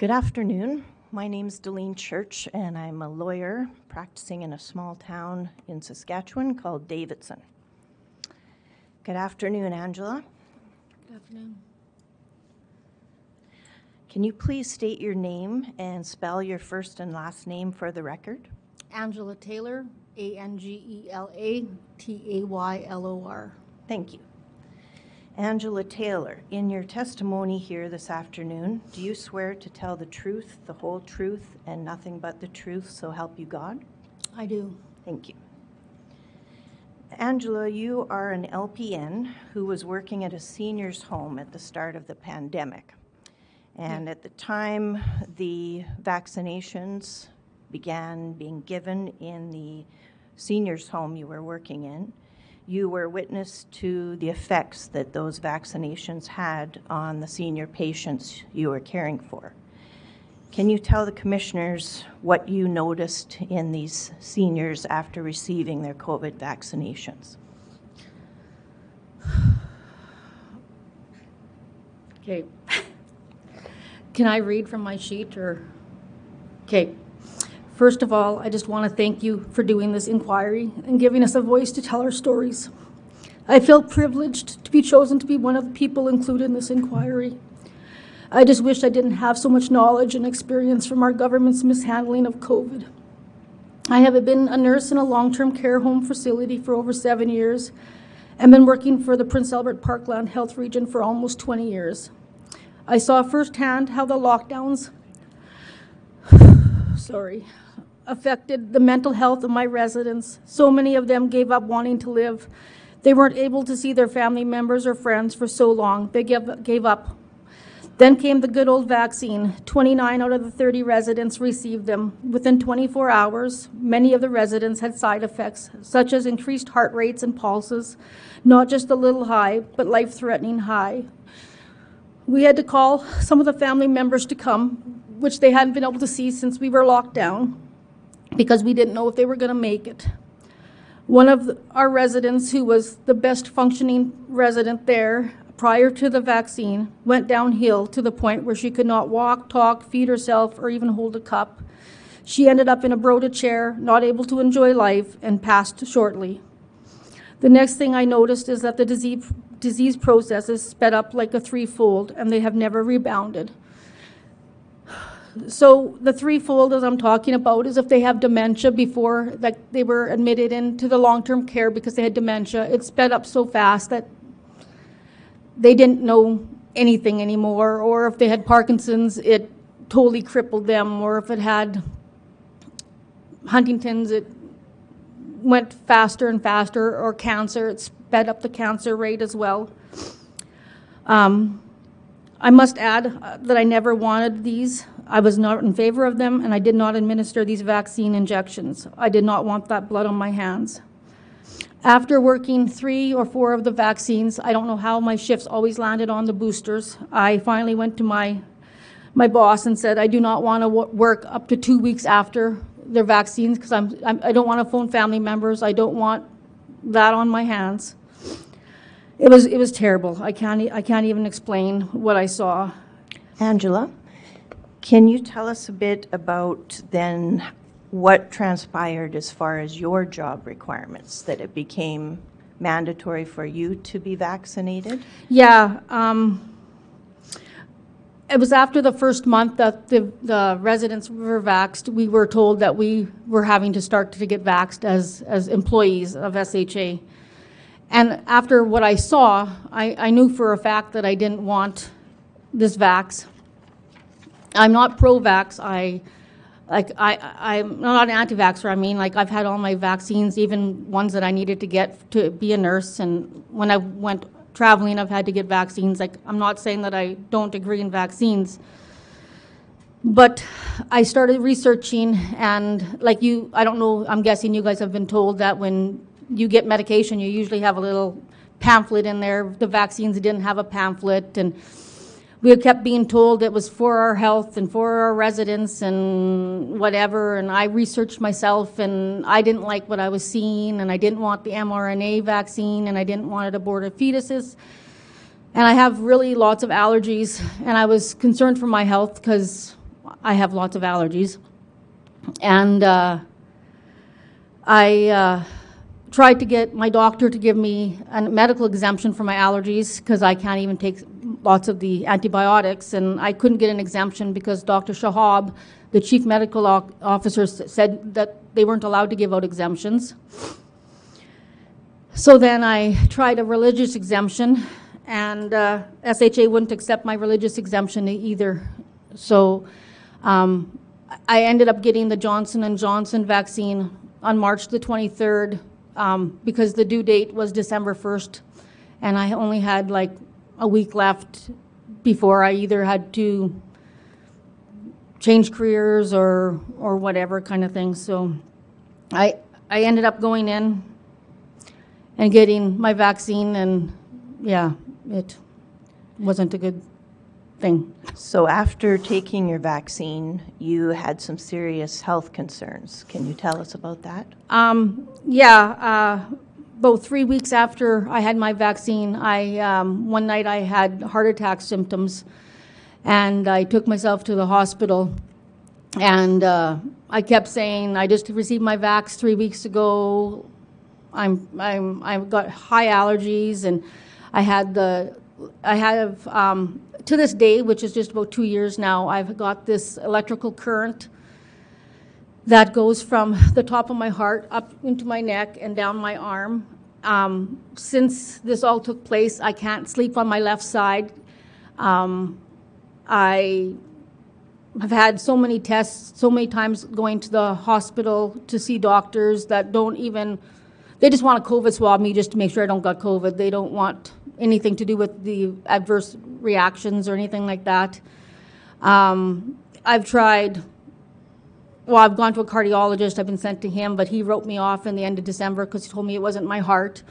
Good afternoon. My name is Delene Church, and I'm a lawyer practicing in a small town in Saskatchewan called Davidson. Good afternoon, Angela. Good afternoon. Can you please state your name and spell your first and last name for the record? Angela Taylor, A N G E L A T A Y L O R. Thank you. Angela Taylor, in your testimony here this afternoon, do you swear to tell the truth, the whole truth, and nothing but the truth, so help you God? I do. Thank you. Angela, you are an LPN who was working at a senior's home at the start of the pandemic. And at the time the vaccinations began being given in the senior's home you were working in, you were witness to the effects that those vaccinations had on the senior patients you were caring for. Can you tell the commissioners what you noticed in these seniors after receiving their COVID vaccinations? Okay. Can I read from my sheet or? Okay. First of all, I just want to thank you for doing this inquiry and giving us a voice to tell our stories. I feel privileged to be chosen to be one of the people included in this inquiry. I just wish I didn't have so much knowledge and experience from our government's mishandling of COVID. I have been a nurse in a long term care home facility for over seven years and been working for the Prince Albert Parkland Health Region for almost 20 years. I saw firsthand how the lockdowns, sorry, affected the mental health of my residents. So many of them gave up wanting to live. They weren't able to see their family members or friends for so long. They gave, gave up. Then came the good old vaccine. 29 out of the 30 residents received them. Within 24 hours, many of the residents had side effects, such as increased heart rates and pulses, not just a little high, but life threatening high. We had to call some of the family members to come, which they hadn't been able to see since we were locked down because we didn't know if they were going to make it. One of our residents, who was the best functioning resident there prior to the vaccine, went downhill to the point where she could not walk, talk, feed herself, or even hold a cup. She ended up in a Broda chair, not able to enjoy life, and passed shortly. The next thing I noticed is that the disease, disease sped up like a threefold, and they have never rebounded. So the threefold, as I'm talking about, is if they have dementia before that they were admitted into the long-term care because they had dementia, it sped up so fast that they didn't know anything anymore. Or if they had Parkinson's, it totally crippled them. Or if it had Huntington's, it went faster and faster. Or cancer, it sped up the cancer rate as well. Um, I must add uh, that I never wanted these. I was not in favor of them, and I did not administer these vaccine injections. I did not want that blood on my hands. After working three or four of the vaccines, I don't know how my shifts always landed on the boosters. I finally went to my my boss and said, I do not want to work up to two weeks after their vaccines because I'm, I'm I don't want to phone family members. I don't want that on my hands. It was it was terrible. I can't I can't even explain what I saw. Angela, can you tell us a bit about then what transpired as far as your job requirements that it became mandatory for you to be vaccinated? Yeah. Um, it was after the first month that the, the residents were vaxxed. We were told that we were having to start to get vaxxed as, as employees of SHA. And after what I saw, I, I knew for a fact that I didn't want this vax. I'm not pro-vax. I like I I'm not an anti-vaxxer. I mean, like I've had all my vaccines, even ones that I needed to get to be a nurse. And when I went traveling, I've had to get vaccines. Like I'm not saying that I don't agree in vaccines, but I started researching, and like you, I don't know. I'm guessing you guys have been told that when you get medication, you usually have a little pamphlet in there. The vaccines didn't have a pamphlet, and we kept being told it was for our health and for our residents and whatever. And I researched myself, and I didn't like what I was seeing, and I didn't want the mRNA vaccine, and I didn't want it aborted fetuses. And I have really lots of allergies, and I was concerned for my health because I have lots of allergies. And uh, I uh, tried to get my doctor to give me a medical exemption for my allergies because I can't even take lots of the antibiotics, and I couldn't get an exemption because Dr. Shahab, the chief medical officer, said that they weren't allowed to give out exemptions. So then I tried a religious exemption, and uh, SHA wouldn't accept my religious exemption either. So um, I ended up getting the Johnson and Johnson vaccine on March the 23rd um, because the due date was December 1st, and I only had like a week left before I either had to change careers or or whatever kind of thing. So I I ended up going in and getting my vaccine, and yeah, it wasn't a good thing. So after taking your vaccine, you had some serious health concerns. Can you tell us about that? Um, yeah, uh, about three weeks after I had my vaccine, I um, one night I had heart attack symptoms, and I took myself to the hospital, and uh, I kept saying, "I just received my vax three weeks ago. I'm I'm I've got high allergies, and I had the I have um, to this day, which is just about two years now, I've got this electrical current." That goes from the top of my heart up into my neck and down my arm. Um, since this all took place, I can't sleep on my left side. Um, I have had so many tests, so many times going to the hospital to see doctors that don't even, they just want to COVID swab me just to make sure I don't got COVID. They don't want anything to do with the adverse reactions or anything like that. Um, I've tried well, I've gone to a cardiologist. I've been sent to him, but he wrote me off in the end of December because he told me it wasn't my heart.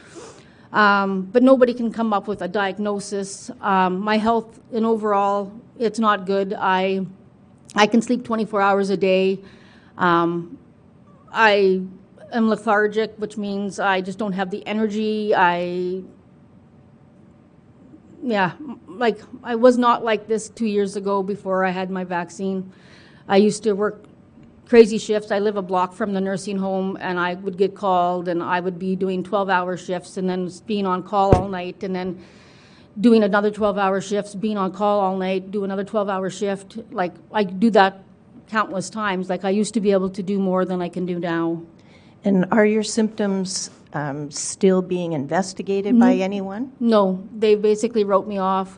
Um, but nobody can come up with a diagnosis. Um, my health, in overall, it's not good. I, I can sleep 24 hours a day. Um, I am lethargic, which means I just don't have the energy. I, yeah, like I was not like this two years ago before I had my vaccine. I used to work crazy shifts. I live a block from the nursing home, and I would get called, and I would be doing 12-hour shifts, and then being on call all night, and then doing another 12-hour shifts, being on call all night, do another 12-hour shift. Like I do that countless times. Like I used to be able to do more than I can do now. And are your symptoms um, still being investigated by anyone? No, they basically wrote me off.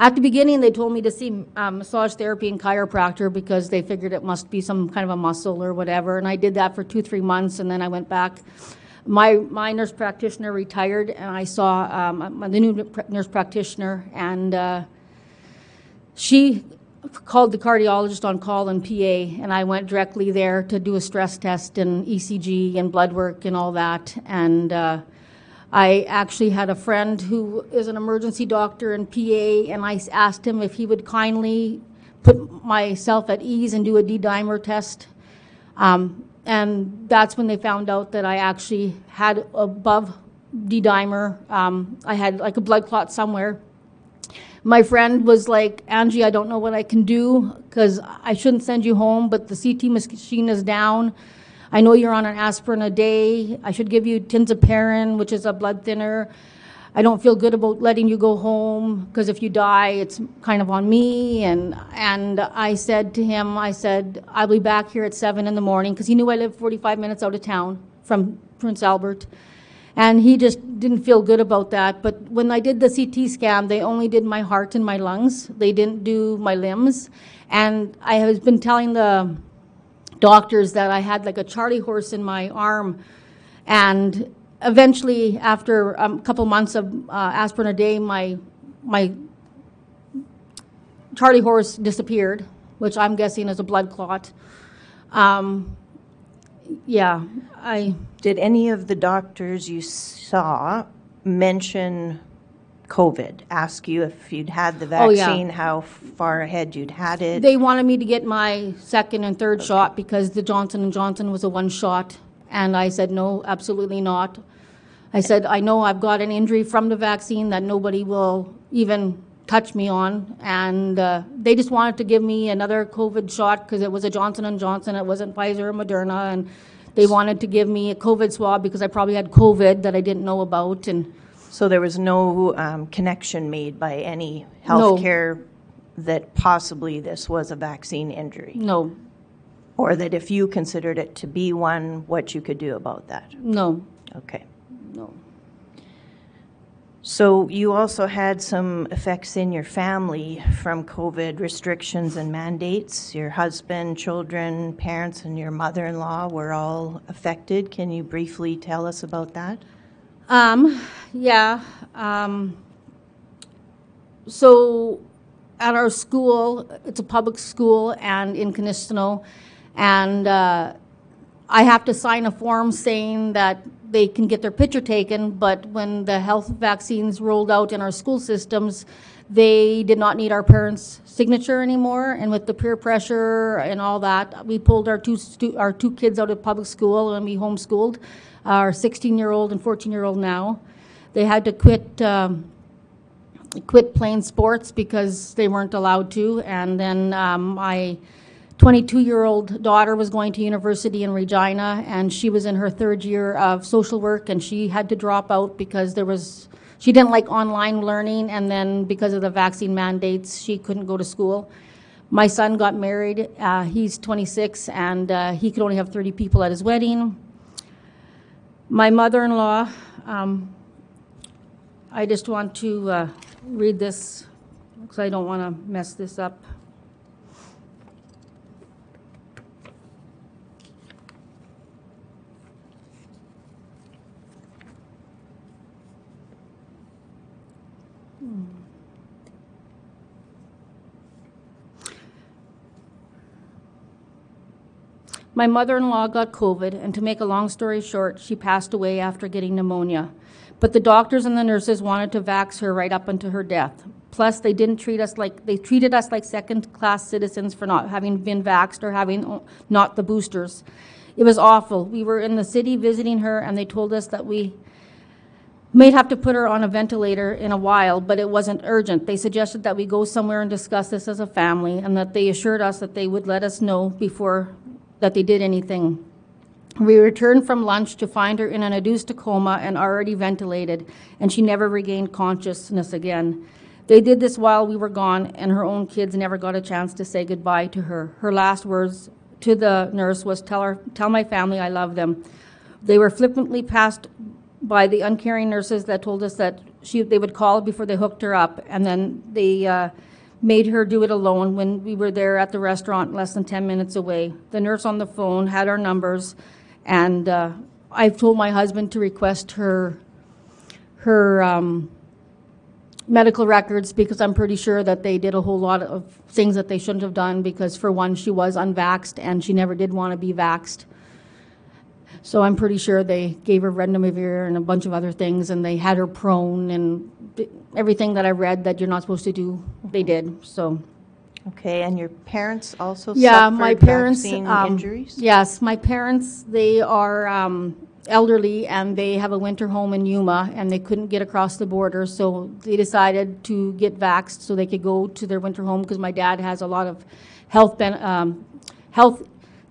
At the beginning, they told me to see um, massage therapy and chiropractor because they figured it must be some kind of a muscle or whatever. And I did that for two, three months, and then I went back. My my nurse practitioner retired, and I saw um, the new nurse practitioner, and uh, she called the cardiologist on call in PA, and I went directly there to do a stress test and ECG and blood work and all that. And uh, I actually had a friend who is an emergency doctor in PA, and I asked him if he would kindly put myself at ease and do a D-dimer test. Um, and that's when they found out that I actually had above D-dimer. Um, I had like a blood clot somewhere. My friend was like, Angie, I don't know what I can do because I shouldn't send you home, but the CT machine is down. I know you're on an aspirin a day. I should give you tinzaparin, which is a blood thinner. I don't feel good about letting you go home because if you die, it's kind of on me. And and I said to him, I said, I'll be back here at seven in the morning because he knew I lived 45 minutes out of town from Prince Albert. And he just didn't feel good about that. But when I did the CT scan, they only did my heart and my lungs. They didn't do my limbs. And I have been telling the doctors that I had like a Charlie horse in my arm. And eventually, after um, a couple months of uh, aspirin a day, my, my Charlie horse disappeared, which I'm guessing is a blood clot. Um, yeah, I. Did any of the doctors you saw mention COVID? Ask you if you'd had the Oh, yeah. vaccine, how far ahead you'd had it? They wanted me to get my second and third shot because the Johnson and Johnson was a one shot, and I said no, absolutely not. I said I know I've got an injury from the vaccine that nobody will even touch me on, and uh, they just wanted to give me another COVID shot because it was a Johnson and Johnson. It wasn't Pfizer or Moderna, and they wanted to give me a COVID swab because I probably had COVID that I didn't know about, and So there was no um, connection made by any No. healthcare that possibly this was a vaccine injury? no, Or that if you considered it to be one, what you could do about that? no, Okay. no. So you also had some effects in your family from COVID restrictions and mandates. Your husband, children, parents, and your mother-in-law were all affected. Can you briefly tell us about that? Um, yeah. Um, so at our school, it's a public school and in Kinistino, and uh, I have to sign a form saying that they can get their picture taken, but when the health vaccines rolled out in our school systems, they did not need our parents' signature anymore, and with the peer pressure and all that, we pulled our two stu- our two kids out of public school and we homeschooled, our 16-year-old and 14-year-old now. They had to quit. Um, quit playing sports because they weren't allowed to. And then um, my 22-year-old daughter was going to university in Regina, and she was in her third year of social work, and she had to drop out because there was she didn't like online learning, and then because of the vaccine mandates, she couldn't go to school. My son got married. Uh, he's 26, and uh, he could only have 30 people at his wedding. My mother-in-law. Um, I just want to uh, read this because I don't want to mess this up. My mother-in-law got COVID, and to make a long story short, she passed away after getting pneumonia. But the doctors and the nurses wanted to vax her right up until her death. Plus, they didn't treat us like they treated us like second-class citizens for not having been vaxxed or having uh, not the boosters. It was awful. We were in the city visiting her, and they told us that we may have to put her on a ventilator in a while, but it wasn't urgent. They suggested that we go somewhere and discuss this as a family, and that they assured us that they would let us know before that they did anything. We returned from lunch to find her in an induced coma and already ventilated, and she never regained consciousness again. They did this while we were gone, and her own kids never got a chance to say goodbye to her. Her last words to the nurse was, "Tell her, tell my family I love them." They were flippantly passed by the uncaring nurses that told us that she, they would call before they hooked her up, and then they uh, made her do it alone when we were there at the restaurant less than 10 minutes away. The nurse on the phone had our numbers, and uh, I've told my husband to request her her um, medical records because I'm pretty sure that they did a whole lot of things that they shouldn't have done because, for one, she was unvaxxed and she never did want to be vaxxed. So I'm pretty sure they gave her remdesivir and a bunch of other things, and they had her prone and everything that I read that you're not supposed to do, they did. So Okay, and your parents also yeah, suffered my parents. vaccine um, injuries? Yes, my parents. They are um, elderly and they have a winter home in Yuma, and they couldn't get across the border, so they decided to get vaxxed so they could go to their winter home because my dad has a lot of health ben- um, health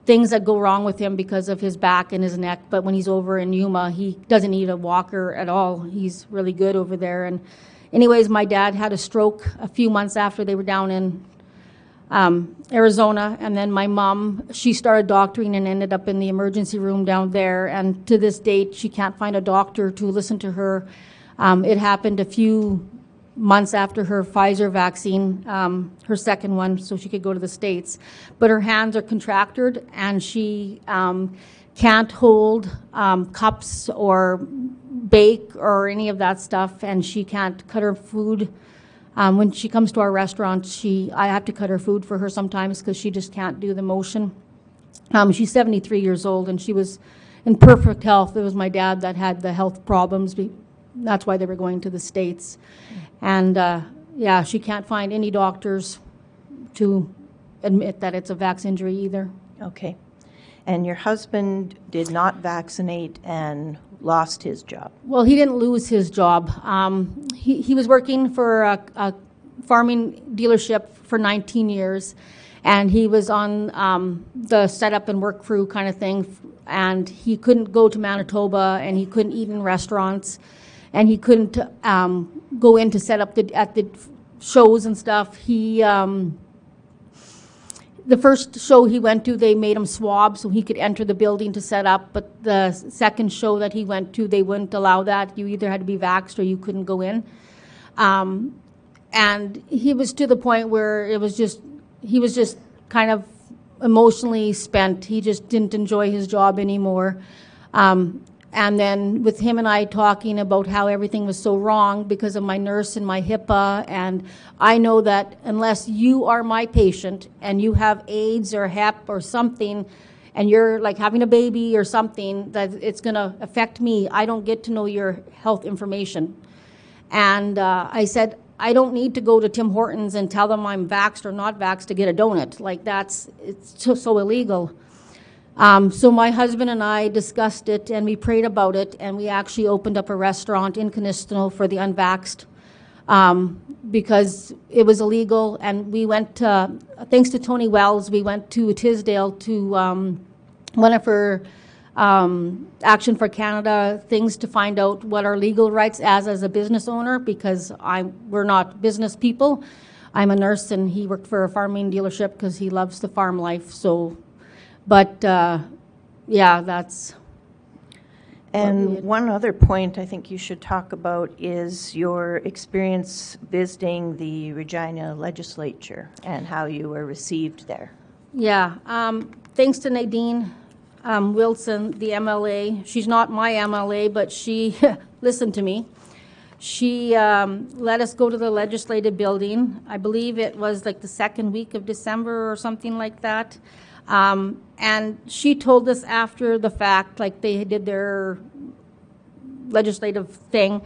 things that go wrong with him because of his back and his neck. But when he's over in Yuma, he doesn't need a walker at all. He's really good over there. And anyways, my dad had a stroke a few months after they were down in um, Arizona, and then my mom, she started doctoring and ended up in the emergency room down there. And to this date, she can't find a doctor to listen to her. Um, it happened a few months after her Pfizer vaccine, um, her second one, so she could go to the States. But her hands are contracted, and she um, can't hold um, cups or bake or any of that stuff, and she can't cut her food. Um, when she comes to our restaurant, she I have to cut her food for her sometimes because she just can't do the motion. Um, she's 73 years old and she was in perfect health. It was my dad that had the health problems. That's why they were going to the States. And uh, yeah, she can't find any doctors to admit that it's a vax injury either. Okay. And your husband did not vaccinate and lost his job? Well, he didn't lose his job. Um, he, he was working for a, a farming dealership for 19 years, and he was on um, the setup and work crew kind of thing, and he couldn't go to Manitoba, and he couldn't eat in restaurants, and he couldn't um, go in to set up the, at the shows and stuff. He, um, the first show he went to, they made him swab so he could enter the building to set up. But the second show that he went to, they wouldn't allow that. You either had to be vaxxed or you couldn't go in. Um, and he was to the point where it was just, he was just kind of emotionally spent. He just didn't enjoy his job anymore. Um, and then with him and I talking about how everything was so wrong because of my nurse and my HIPAA, and I know that unless you are my patient and you have AIDS or HEP or something, and you're like having a baby or something, that it's going to affect me, I don't get to know your health information. And uh, I said, I don't need to go to Tim Hortons and tell them I'm vaxxed or not vaxxed to get a donut. Like that's, it's so, so illegal. Um, so my husband and I discussed it and we prayed about it and we actually opened up a restaurant in Kinistino for the unvaxxed um, because it was illegal and we went to, thanks to Tony Wells, we went to Tisdale to um, one of her um, Action for Canada things to find out what our legal rights as as a business owner because I'm we're not business people. I'm a nurse and he worked for a farming dealership because he loves the farm life. So but uh, yeah, that's And one other point I think you should talk about is your experience visiting the Regina legislature and how you were received there. yeah. Um, thanks to Nadine um, Wilson, the MLA. She's not my MLA, but she listened to me. She um, let us go to the legislative building. I believe it was like the second week of December or something like that. Um, and she told us after the fact, like they did their legislative thing.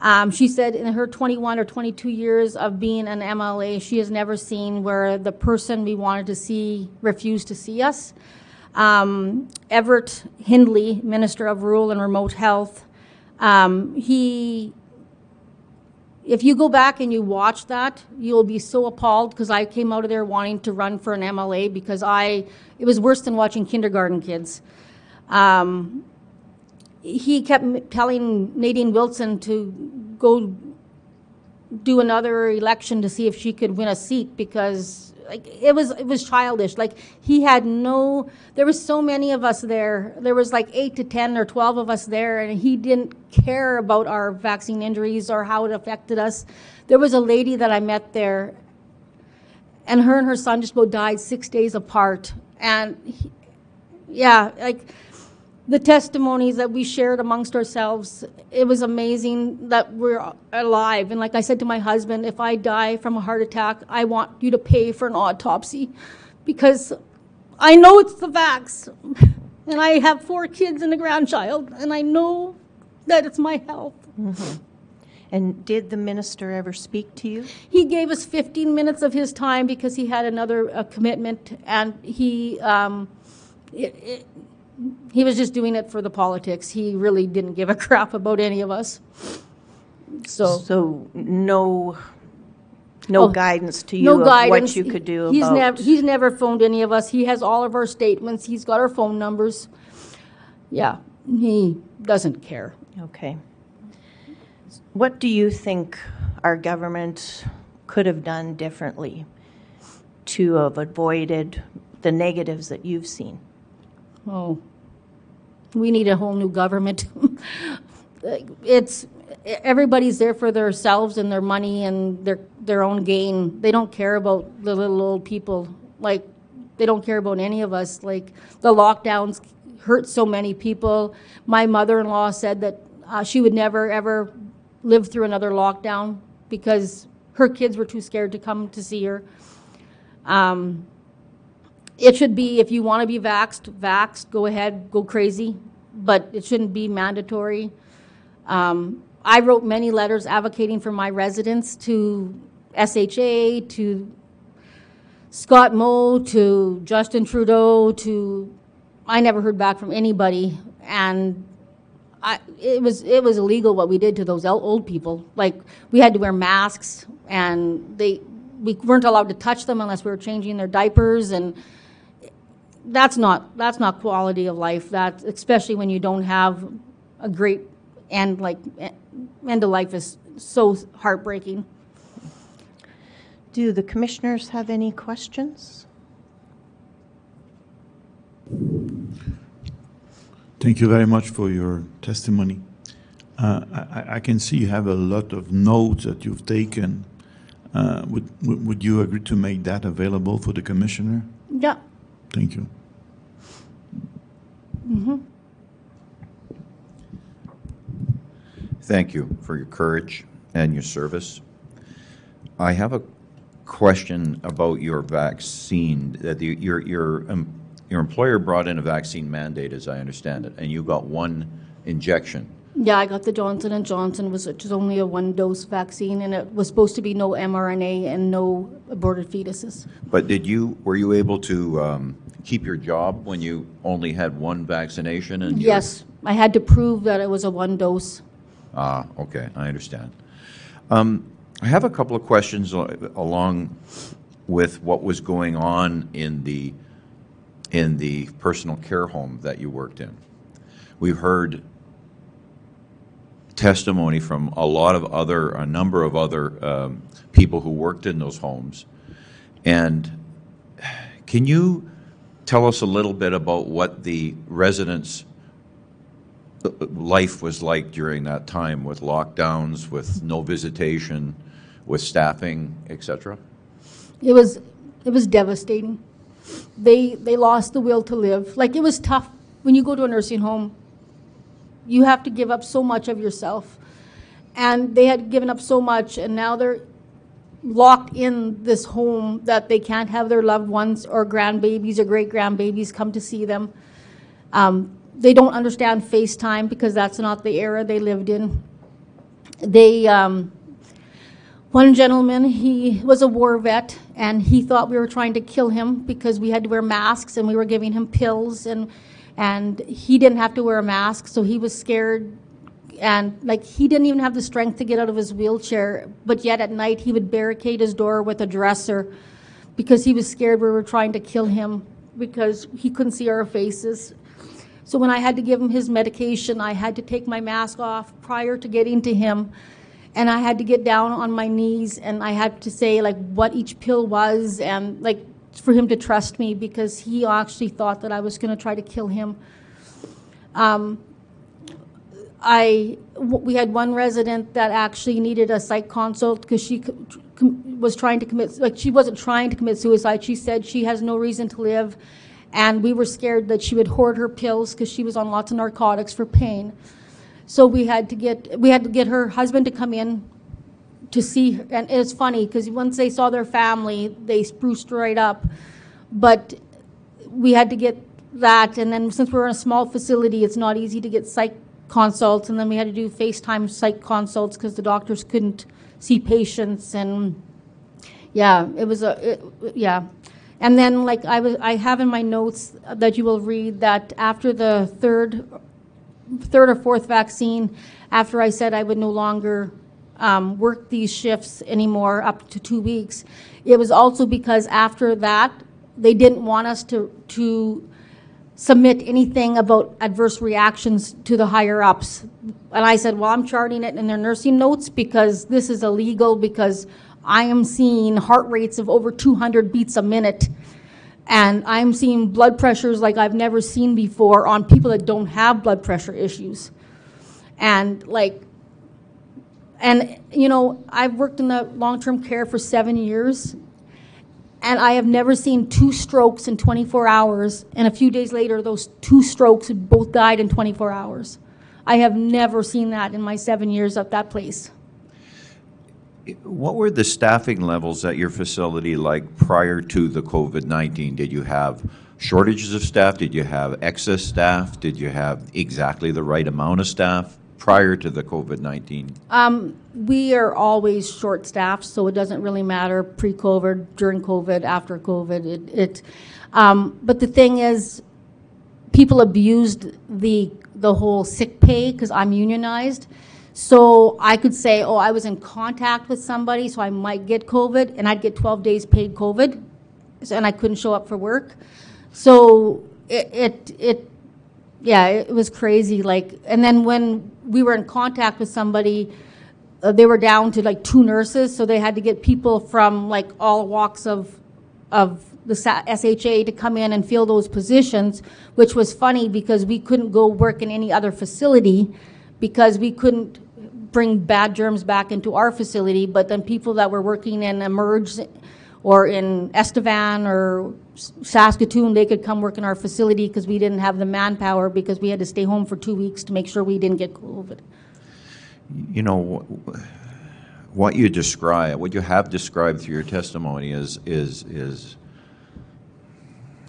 Um, she said in her 21 or 22 years of being an MLA, she has never seen where the person we wanted to see refused to see us. Um, Everett Hindley, Minister of Rural and Remote Health, um, he if you go back and you watch that, you'll be so appalled because I came out of there wanting to run for an MLA because I, it was worse than watching kindergarten kids. Um, he kept telling Nadine Wilson to go do another election to see if she could win a seat because like it was it was childish. Like he had no there was so many of us there. There was like 8 to 10 or 12 of us there and he didn't care about our vaccine injuries or how it affected us. There was a lady that I met there and her and her son just both died 6 days apart. And he, yeah like the testimonies that we shared amongst ourselves, it was amazing that we're alive. And like I said to my husband, if I die from a heart attack, I want you to pay for an autopsy because I know it's the vax. And I have four kids and a grandchild, and I know that it's my health. And did the minister ever speak to you? He gave us 15 minutes of his time because he had another uh, commitment, and he, um, it, it, he was just doing it for the politics. He really didn't give a crap about any of us. So, So no, no Oh, guidance to you no of guidance. what you could do He's never, he's never phoned any of us. He has all of our statements. He's got our phone numbers. Yeah, he doesn't care. Okay. What do you think our government could have done differently to have avoided the negatives that you've seen? Oh, we need a whole new government. it's everybody's there for themselves and their money and their their own gain. They don't care about the little old people. Like they don't care about any of us. Like the lockdowns hurt so many people. My mother-in-law said that uh, she would never ever live through another lockdown because her kids were too scared to come to see her. Um, it should be, if you want to be vaxxed, vaxxed, go ahead, go crazy, but it shouldn't be mandatory. Um, I wrote many letters advocating for my residents to SHA, to Scott Moe, to Justin Trudeau, to, I never heard back from anybody. And I, it was, it was illegal what we did to those old people. Like, we had to wear masks, and they, we weren't allowed to touch them unless we were changing their diapers, and that's not, that's not quality of life. That, especially when you don't have a great end, like, end of life is so heartbreaking. Do the commissioners have any questions? Thank you very much for your testimony. Uh, I I- I can see you have a lot of notes that you've taken. Uh, Would would would you agree to make that available for the commissioner? Yeah, Thank you. Thank you for your courage and your service. I have a question about your vaccine, that the- your, your, um, your employer brought in a vaccine mandate, as I understand it, and you got one injection. yeah, I got the Johnson and Johnson, was which is only a one-dose vaccine, and it was supposed to be no mRNA and no aborted fetuses. But did you, were you able to um, keep your job when you only had one vaccination? and Yes, I had to prove that it was a one dose. Ah, okay, I understand. Um, I have a couple of questions along with what was going on in the, in the personal care home that you worked in. We've heard testimony from a lot of other, a number of other um, people who worked in those homes. And can you tell us a little bit about what the residents' life was like during that time with lockdowns, with no visitation, with staffing, etc. It was, it was devastating. They, they lost the will to live. Like, it was tough. When you go to a nursing home, you have to give up so much of yourself. And they had given up so much, and now they're locked in this home that they can't have their loved ones or grandbabies or great grandbabies come to see them. Um, they don't understand FaceTime because that's not the era they lived in. They, um, one gentleman, he was a war vet, and he thought we were trying to kill him because we had to wear masks and we were giving him pills, and and he didn't have to wear a mask, so he was scared, and like he didn't even have the strength to get out of his wheelchair. But yet at night he would barricade his door with a dresser because he was scared we were trying to kill him because he couldn't see our faces. So when I had to give him his medication, I had to take my mask off prior to getting to him. And I had to get down on my knees and I had to say like what each pill was and like for him to trust me because he actually thought that I was going to try to kill him. Um, I, we had one resident that actually needed a psych consult because she com- was trying to commit, like, she wasn't trying to commit suicide. She said she has no reason to live. And we were scared that she would hoard her pills because she was on lots of narcotics for pain. So we had to get, we had to get her husband to come in to see, her. and it's funny because once they saw their family, they spruced right up. But we had to get that, and then since we're in a small facility, it's not easy to get psych consults, and then we had to do FaceTime psych consults because the doctors couldn't see patients, and yeah, it was a, it, yeah. And then, like I was, I have in my notes that you will read that after the third, third or fourth vaccine, after I said I would no longer um, work these shifts anymore up to two weeks, it was also because after that, they didn't want us to, to submit anything about adverse reactions to the higher ups. And I said, well, I'm charting it in their nursing notes because this is illegal because I am seeing heart rates of over 200 beats a minute. And I'm seeing blood pressures like I've never seen before on people that don't have blood pressure issues. And like, and you know, I've worked in the long-term care for seven years, and I have never seen two strokes in 24 hours, and a few days later, those two strokes both died in 24 hours. I have never seen that in my seven years at that place. What were the staffing levels at your facility like prior to the COVID-19? Did you have shortages of staff? Did you have excess staff? Did you have exactly the right amount of staff prior to the COVID-19? Um, we are always short-staffed, so it doesn't really matter pre-COVID, during COVID, after COVID. It, it, um, but the thing is, people abused the the whole sick pay because I'm unionized. So I could say, oh, I was in contact with somebody, so I might get COVID, and I'd get 12 days paid COVID, and I couldn't show up for work. So it, it, it yeah, it was crazy. Like, and then when we were in contact with somebody, uh, they were down to like two nurses, so they had to get people from like all walks of of the SHA to come in and fill those positions, which was funny because we couldn't go work in any other facility because we couldn't bring bad germs back into our facility. But then people that were working in Emerge or in Estevan or Saskatoon, they could come work in our facility because we didn't have the manpower because we had to stay home for two weeks to make sure we didn't get COVID. You know, what you describe, what you have described through your testimony is, is, is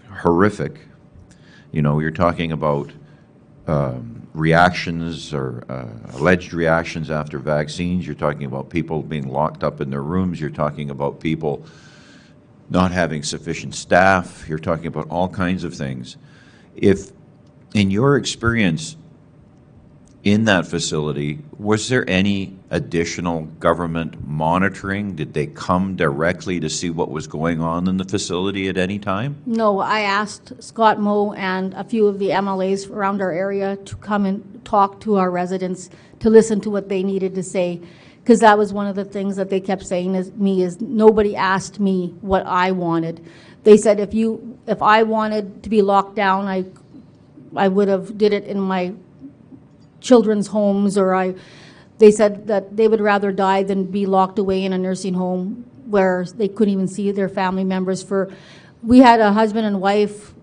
horrific. You know, you're talking about um, reactions or uh, alleged reactions after vaccines. You're talking about people being locked up in their rooms. You're talking about people not having sufficient staff. You're talking about all kinds of things. If, in your experience, in that facility, was there any additional government monitoring? Did they come directly to see what was going on in the facility at any time? No, I asked Scott Moe and a few of the MLAs around our area to come and talk to our residents, to listen to what they needed to say. Because that was one of the things that they kept saying to me is, nobody asked me what I wanted. They said if you, if I wanted to be locked down, I, I would have did it in my children's homes, or I, they said that they would rather die than be locked away in a nursing home where they couldn't even see their family members for, we had a husband and wife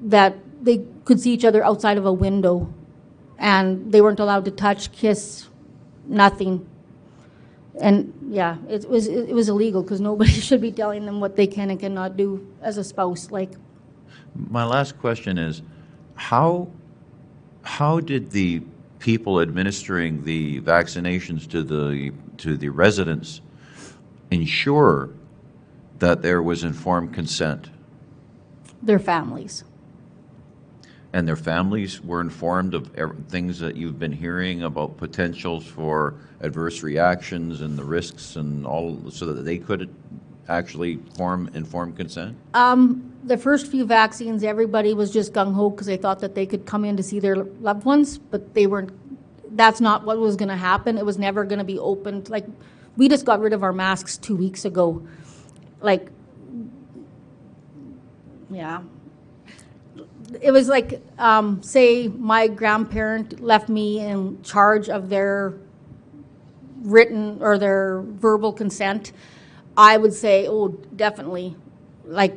that they could see each other outside of a window, and they weren't allowed to touch, kiss, nothing. And, yeah, it was, it was illegal, because nobody should be telling them what they can and cannot do as a spouse, like, My last question is, how, how did the people administering the vaccinations to the, to the residents ensure that there was informed consent? their families. And their families were informed of things that you've been hearing about potentials for adverse reactions and the risks and all, so that they could actually form informed consent? Um, the first few vaccines, everybody was just gung ho because they thought that they could come in to see their loved ones, but they weren't. That's not what was going to happen. It was never going to be opened. Like, we just got rid of our masks two weeks ago. Like, yeah. It was like, um, say, my grandparent left me in charge of their written or their verbal consent, I would say, oh, definitely, like,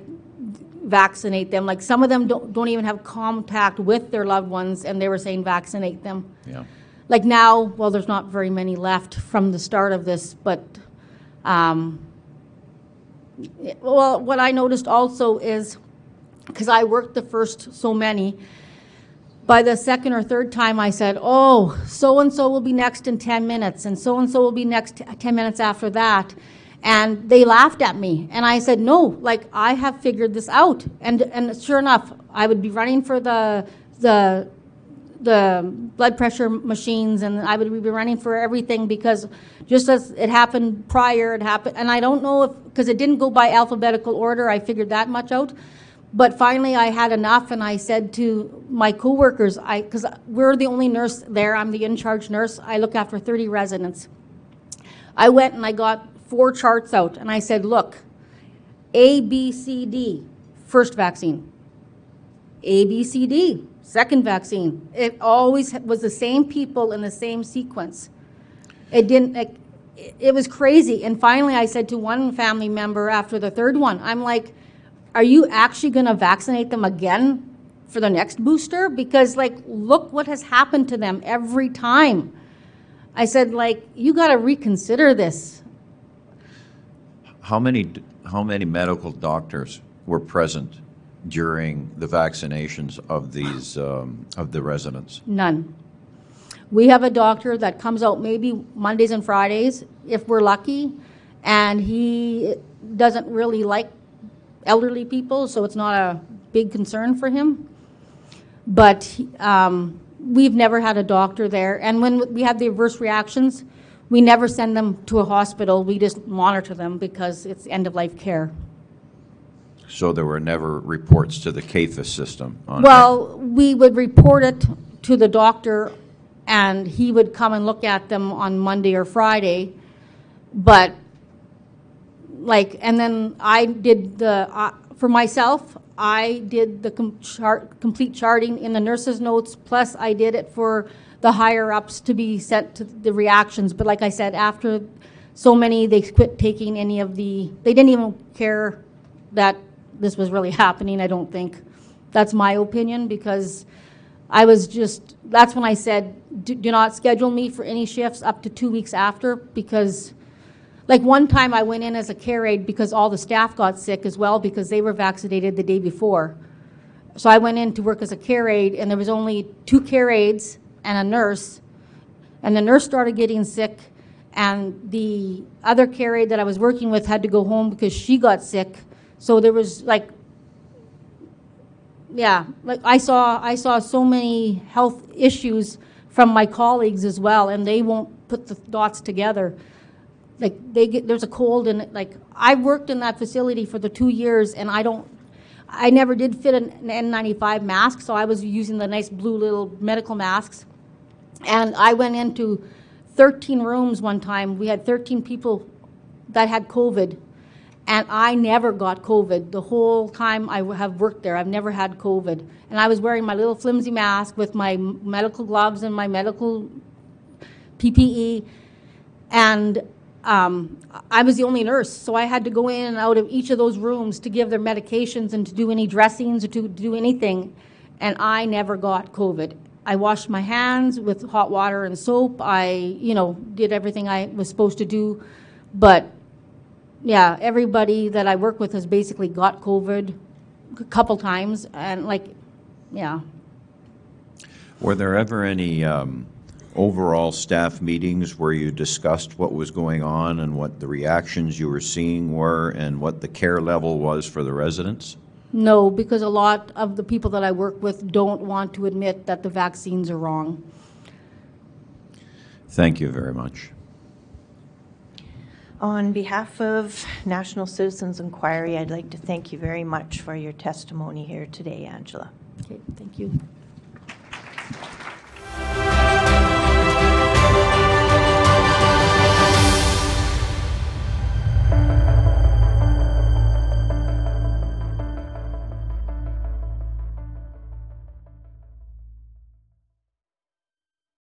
vaccinate them. Like, some of them don't, don't even have contact with their loved ones, and they were saying vaccinate them. Yeah. Like now, well, there's not very many left from the start of this, but, um, well, what I noticed also is, because I worked the first so many, by the second or third time, I said, oh, so-and-so will be next in 10 minutes, and so-and-so will be next 10 minutes after that. And they laughed at me. And I said, no, like, I have figured this out. And, and sure enough, I would be running for the, the, the blood pressure machines, and I would be running for everything because just as it happened prior, it happened, and I don't know if, because it didn't go by alphabetical order, I figured that much out. But finally, I had enough, and I said to my coworkers, I, because we're the only nurse there, I'm the in-charge nurse, I look after 30 residents. I went and I got four charts out, and I said, look, A, B, C, D, first vaccine. A, B, C, D, second vaccine. It always was the same people in the same sequence. It didn't, it- it was crazy. And finally, I said to one family member after the third one, I'm like, are you actually going to vaccinate them again for the next booster? Because, like, look what has happened to them every time. I said, like, you got to reconsider this. How many, how many medical doctors were present during the vaccinations of these, um, of the residents? None. We have a doctor that comes out maybe Mondays and Fridays, if we're lucky, and he doesn't really like elderly people, so it's not a big concern for him. But um, we've never had a doctor there. And when we have the adverse reactions, we never send them to a hospital. We just monitor them because it's end-of-life care. So there were never reports to the CAFA system on Well, we would report it to the doctor, and he would come and look at them on Monday or Friday. But, like, and then I did the, uh, for myself, I did the com- chart, complete charting in the nurse's notes, plus I did it for the higher-ups to be sent to the reactions. But like I said, after so many, they quit taking any of the, they didn't even care that this was really happening, I don't think. That's my opinion, because I was just, that's when I said, do do not schedule me for any shifts up to two weeks after, because, like, one time I went in as a care aide because all the staff got sick as well, because they were vaccinated the day before. So I went in to work as a care aide, and there was only two care aides and a nurse, and the nurse started getting sick, and the other care aide that I was working with had to go home because she got sick. So there was like, yeah, like I saw, I saw so many health issues from my colleagues as well, and they won't put the dots together. Like they get, there's a cold and like, I worked in that facility for the two years and I don't, I never did fit an N95 mask, so I was using the nice blue little medical masks. And I went into 13 rooms one time. We had 13 people that had COVID. And I never got COVID. The whole time I have worked there, I've never had COVID. And I was wearing my little flimsy mask with my medical gloves and my medical PPE. And um, I was the only nurse, so I had to go in and out of each of those rooms to give their medications and to do any dressings or to do anything. And I never got COVID. I washed my hands with hot water and soap. I, you know, did everything I was supposed to do. But yeah, everybody that I work with has basically got COVID a couple times. And like, yeah. Were there ever any um, overall staff meetings where you discussed what was going on and what the reactions you were seeing were and what the care level was for the residents? No, because a lot of the people that I work with don't want to admit that the vaccines are wrong. Thank you very much. On behalf of National Citizens Inquiry, I'd like to thank you very much for your testimony here today, Angela. Okay, thank you.